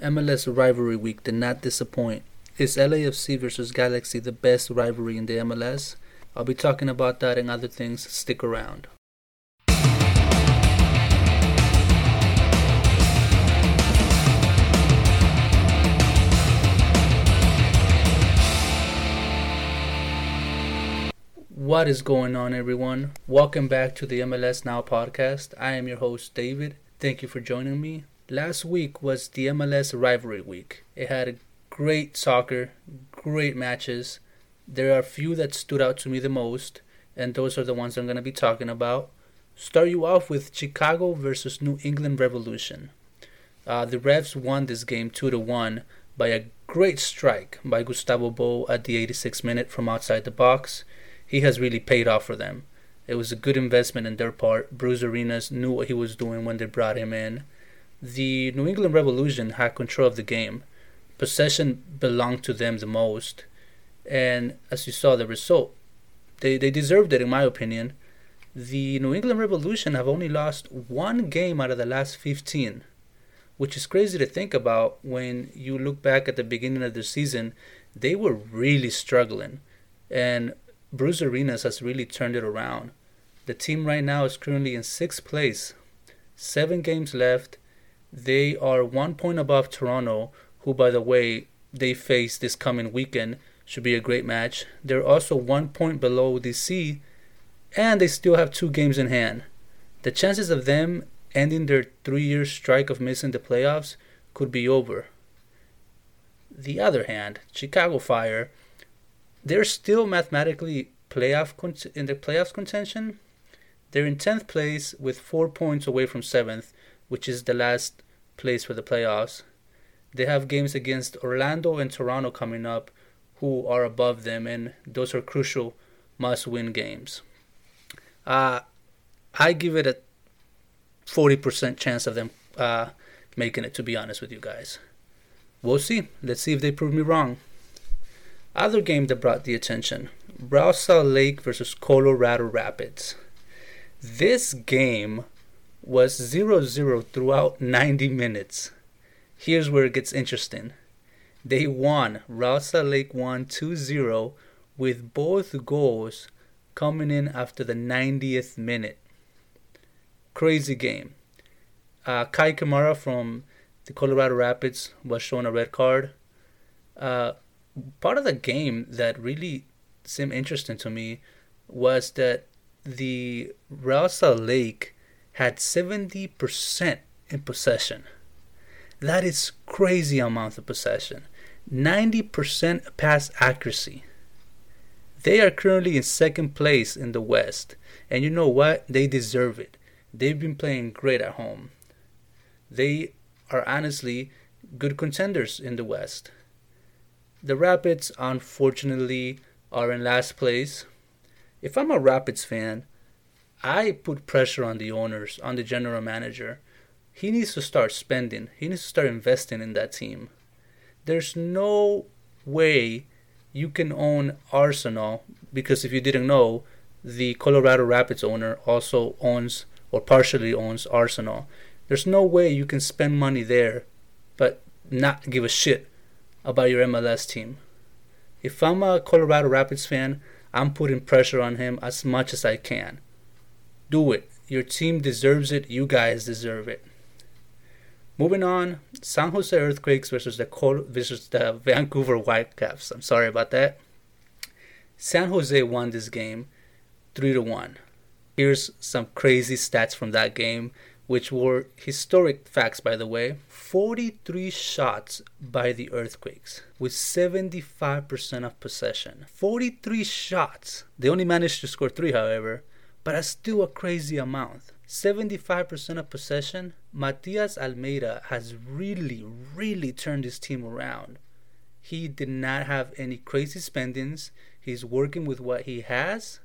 MLS rivalry week did not disappoint. Is LAFC versus Galaxy the best rivalry in the MLS? I'll be talking about that and other things. Stick around. What is going on, everyone? Welcome back to the MLS Now podcast. I am your host, David. Thank you for joining me. Last week was the MLS rivalry week. It had great soccer, great matches. There are a few that stood out to me the most, and those are the ones I'm going to be talking about. Start you off with Chicago versus New England Revolution. Uh, the Revs won this game 2 to 1 by a great strike by Gustavo Bou at the 86th minute from outside the box. He has really paid off for them. It was a good investment in their part. Bruce Arenas knew what he was doing when they brought him in the New England Revolution had control of the game. Possession belonged to them the most. And as you saw the result, they, they deserved it, in my opinion. The New England Revolution have only lost one game out of the last 15, which is crazy to think about when you look back at the beginning of the season. They were really struggling. And Bruce Arenas has really turned it around. The team right now is currently in sixth place, seven games left, they are one point above Toronto, who, by the way, they face this coming weekend. Should be a great match. They're also one point below DC, and they still have two games in hand. The chances of them ending their three year strike of missing the playoffs could be over. The other hand, Chicago Fire, they're still mathematically playoff con- in the playoffs contention. They're in 10th place with 4 points away from 7th which is the last place for the playoffs. They have games against Orlando and Toronto coming up, who are above them, and those are crucial must win games. Uh, I give it a 40% chance of them uh, making it, to be honest with you guys. We'll see. Let's see if they prove me wrong. Other game that brought the attention Real Lake versus Colorado Rapids. This game was 0 0 throughout 90 minutes. Here's where it gets interesting. They won. Real Salt Lake won 2 0 with both goals coming in after the 90th minute. Crazy game. Uh, Kei Kamara from the Colorado Rapids was shown a red card. Uh, part of the game that really seemed interesting to me was that the Real Salt Lake had 70% in possession. That is crazy amount of possession. 90% pass accuracy. They are currently in second place in the West. And you know what? They deserve it. They've been playing great at home. They are honestly good contenders in the West. The Rapids, unfortunately, are in last place. If I'm a Rapids fan, I put pressure on the owners, on the general manager. He needs to start spending. He needs to start investing in that team. There's no way you can own Arsenal because if you didn't know, the Colorado Rapids owner also owns or partially owns Arsenal. There's no way you can spend money there but not give a shit about your MLS team. If I'm a Colorado Rapids fan, I'm putting pressure on him as much as I can. Do it. Your team deserves it. You guys deserve it. Moving on, San Jose Earthquakes versus the Col- versus the Vancouver Whitecaps. I'm sorry about that. San Jose won this game 3 to 1. Here's some crazy stats from that game, which were historic facts by the way. 43 shots by the Earthquakes with 75% of possession. 43 shots. They only managed to score 3 however but that's still a crazy amount. 75% of possession, Matias Almeyda has really, really turned his team around. He did not have any crazy spendings. He's working with what he has.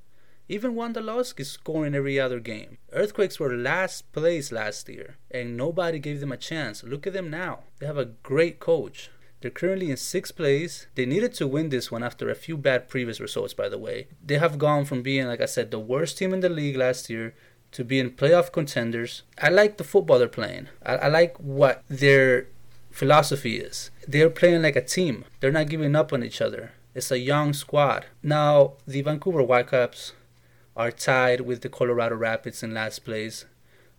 Even Wondolowski is scoring every other game. Earthquakes were last place last year, and nobody gave them a chance. Look at them now. They have a great coach. They're currently in sixth place. They needed to win this one after a few bad previous results, by the way. They have gone from being, like I said, the worst team in the league last year to being playoff contenders. I like the football they're playing. I, I like what they're philosophy is. They're playing like a team. They're not giving up on each other. It's a young squad. Now, the Vancouver Whitecaps are tied with the Colorado Rapids in last place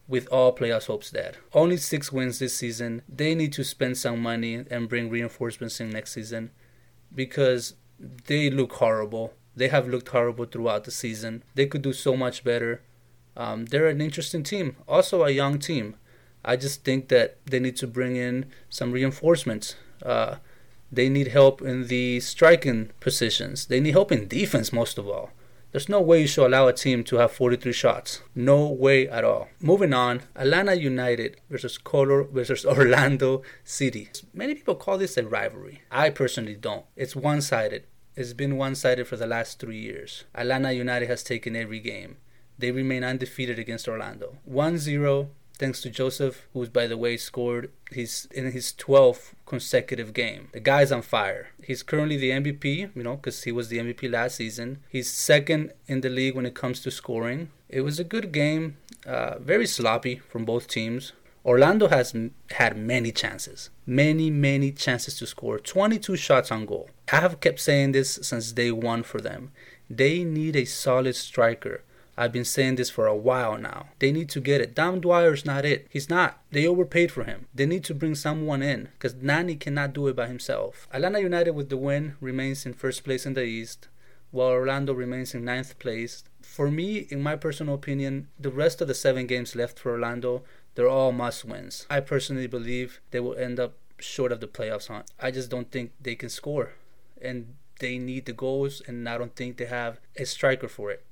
with all playoffs hopes dead. Only six wins this season. They need to spend some money and bring reinforcements in next season because they look horrible. They have looked horrible throughout the season. They could do so much better. Um, they're an interesting team, also a young team. I just think that they need to bring in some reinforcements. Uh, they need help in the striking positions. They need help in defense, most of all. There's no way you should allow a team to have 43 shots. No way at all. Moving on, Atlanta United versus Color versus Orlando City. Many people call this a rivalry. I personally don't. It's one-sided. It's been one-sided for the last three years. Atlanta United has taken every game. They remain undefeated against Orlando. 1-0 thanks to Josef, who's by the way scored his in his 12th consecutive game. The guy's on fire. He's currently the MVP, you know, because he was the MVP last season. He's second in the league when it comes to scoring. It was a good game, uh, very sloppy from both teams. Orlando has m- had many chances, many, many chances to score. 22 shots on goal. I have kept saying this since day one for them. They need a solid striker I've been saying this for a while now. They need to get it. Dom Dwyer's not it. He's not. They overpaid for him. They need to bring someone in because Nani cannot do it by himself. Atlanta United with the win remains in first place in the East, while Orlando remains in ninth place. For me, in my personal opinion, the rest of the seven games left for Orlando, they're all must wins. I personally believe they will end up short of the playoffs hunt. I just don't think they can score. And they need the goals, and I don't think they have a striker for it.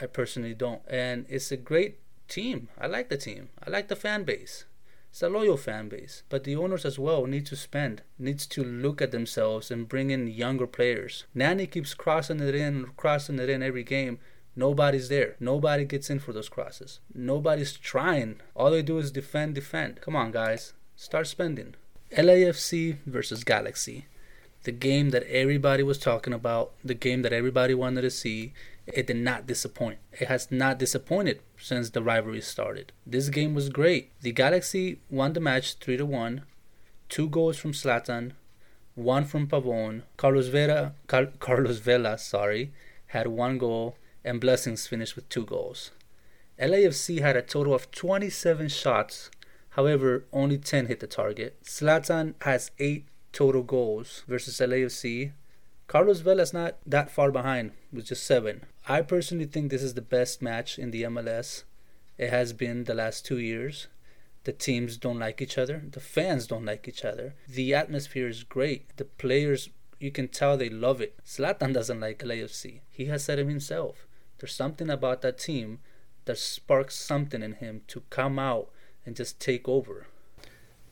I personally don't. And it's a great team. I like the team. I like the fan base. It's a loyal fan base. But the owners as well need to spend, needs to look at themselves and bring in younger players. Nani keeps crossing it in, crossing it in every game. Nobody's there. Nobody gets in for those crosses. Nobody's trying. All they do is defend, defend. Come on, guys. Start spending. LAFC versus Galaxy. The game that everybody was talking about, the game that everybody wanted to see, it did not disappoint. It has not disappointed since the rivalry started. This game was great. The Galaxy won the match 3 to 1. Two goals from Zlatan, one from Pavon. Carlos Vera Car- Carlos Vela, sorry, had one goal and Blessings finished with two goals. LAFC had a total of 27 shots. However, only 10 hit the target. Zlatan has 8 total goals versus LAFC Carlos Vela's not that far behind with just seven. I personally think this is the best match in the MLS. It has been the last two years. The teams don't like each other. The fans don't like each other. The atmosphere is great. The players, you can tell they love it. Zlatan doesn't like LAFC. He has said it himself. There's something about that team that sparks something in him to come out and just take over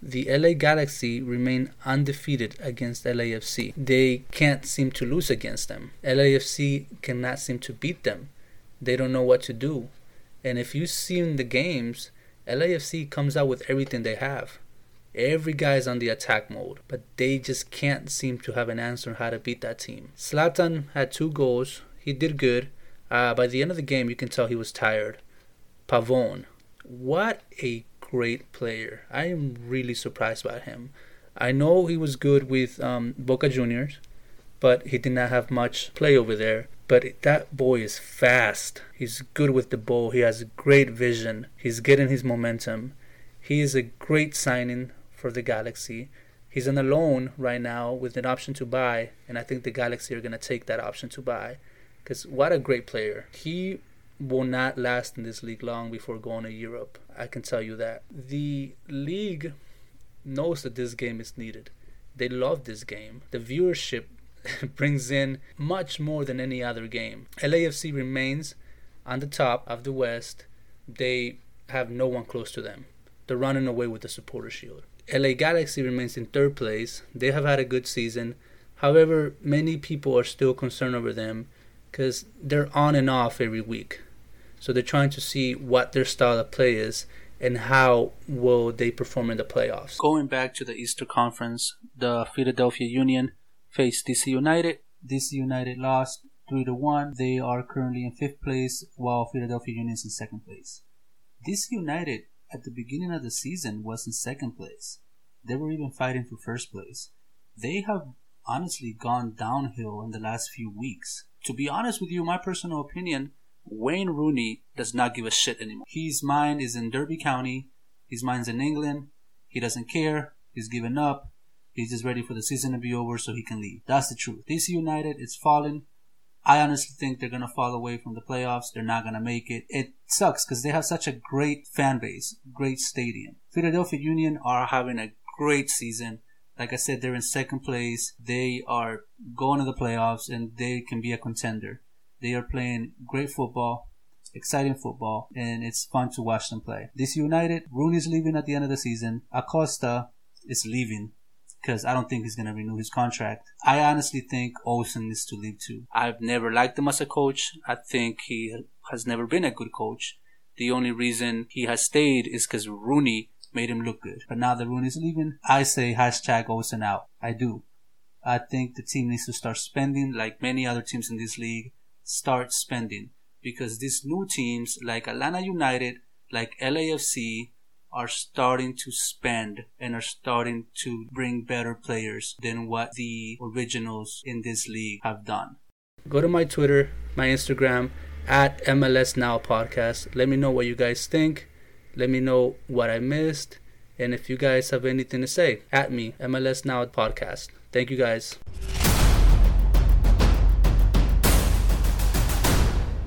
the LA Galaxy remain undefeated against LAFC. They can't seem to lose against them. LAFC cannot seem to beat them. They don't know what to do. And if you see in the games, LAFC comes out with everything they have. Every guy's on the attack mode, but they just can't seem to have an answer on how to beat that team. Zlatan had two goals. He did good. Uh, by the end of the game, you can tell he was tired. Pavon, what a great player. I am really surprised by him. I know he was good with um, Boca Juniors, but he did not have much play over there. But that boy is fast. He's good with the ball. He has great vision. He's getting his momentum. He is a great signing for the Galaxy. He's on a loan right now with an option to buy, and I think the Galaxy are going to take that option to buy. Because what a great player. He will not last in this league long before going to Europe. I can tell you that. The league knows that this game is needed. They love this game. The viewership brings in much more than any other game. LAFC remains on the top of the West. They have no one close to them. They're running away with the supporter shield. LA Galaxy remains in third place. They have had a good season. However, many people are still concerned over them because they're on and off every week. So they're trying to see what their style of play is and how will they perform in the playoffs. Going back to the Easter Conference, the Philadelphia Union faced DC United. DC United lost 3 to 1. They are currently in fifth place while Philadelphia Union is in second place. DC United at the beginning of the season was in second place. they were even fighting for first place. They have honestly gone downhill in the last few weeks. To be honest with you, my personal opinion, Wayne Rooney does not give a shit anymore. His mind is in Derby County. His mind's in England. He doesn't care. He's given up. He's just ready for the season to be over so he can leave. That's the truth. DC United is falling. I honestly think they're going to fall away from the playoffs. They're not going to make it. It sucks because they have such a great fan base, great stadium. Philadelphia Union are having a great season. Like I said, they're in second place. They are going to the playoffs and they can be a contender. They are playing great football, exciting football, and it's fun to watch them play. DC United, Rooney's leaving at the end of the season. Acosta is leaving because I don't think he's going to renew his contract. I honestly think Olsen needs to leave too. I've never liked him as a coach. I think he has never been a good coach. The only reason he has stayed is because Rooney made him look good. But now that Rooney's leaving, I say hashtag Olsen out. I do. I think the team needs to start spending like many other teams in this league. Start spending because these new teams like Atlanta United, like LAFC, are starting to spend and are starting to bring better players than what the originals in this league have done. Go to my Twitter, my Instagram, at MLS Now Podcast. Let me know what you guys think. Let me know what I missed. And if you guys have anything to say, at me, MLS Now Podcast. Thank you guys.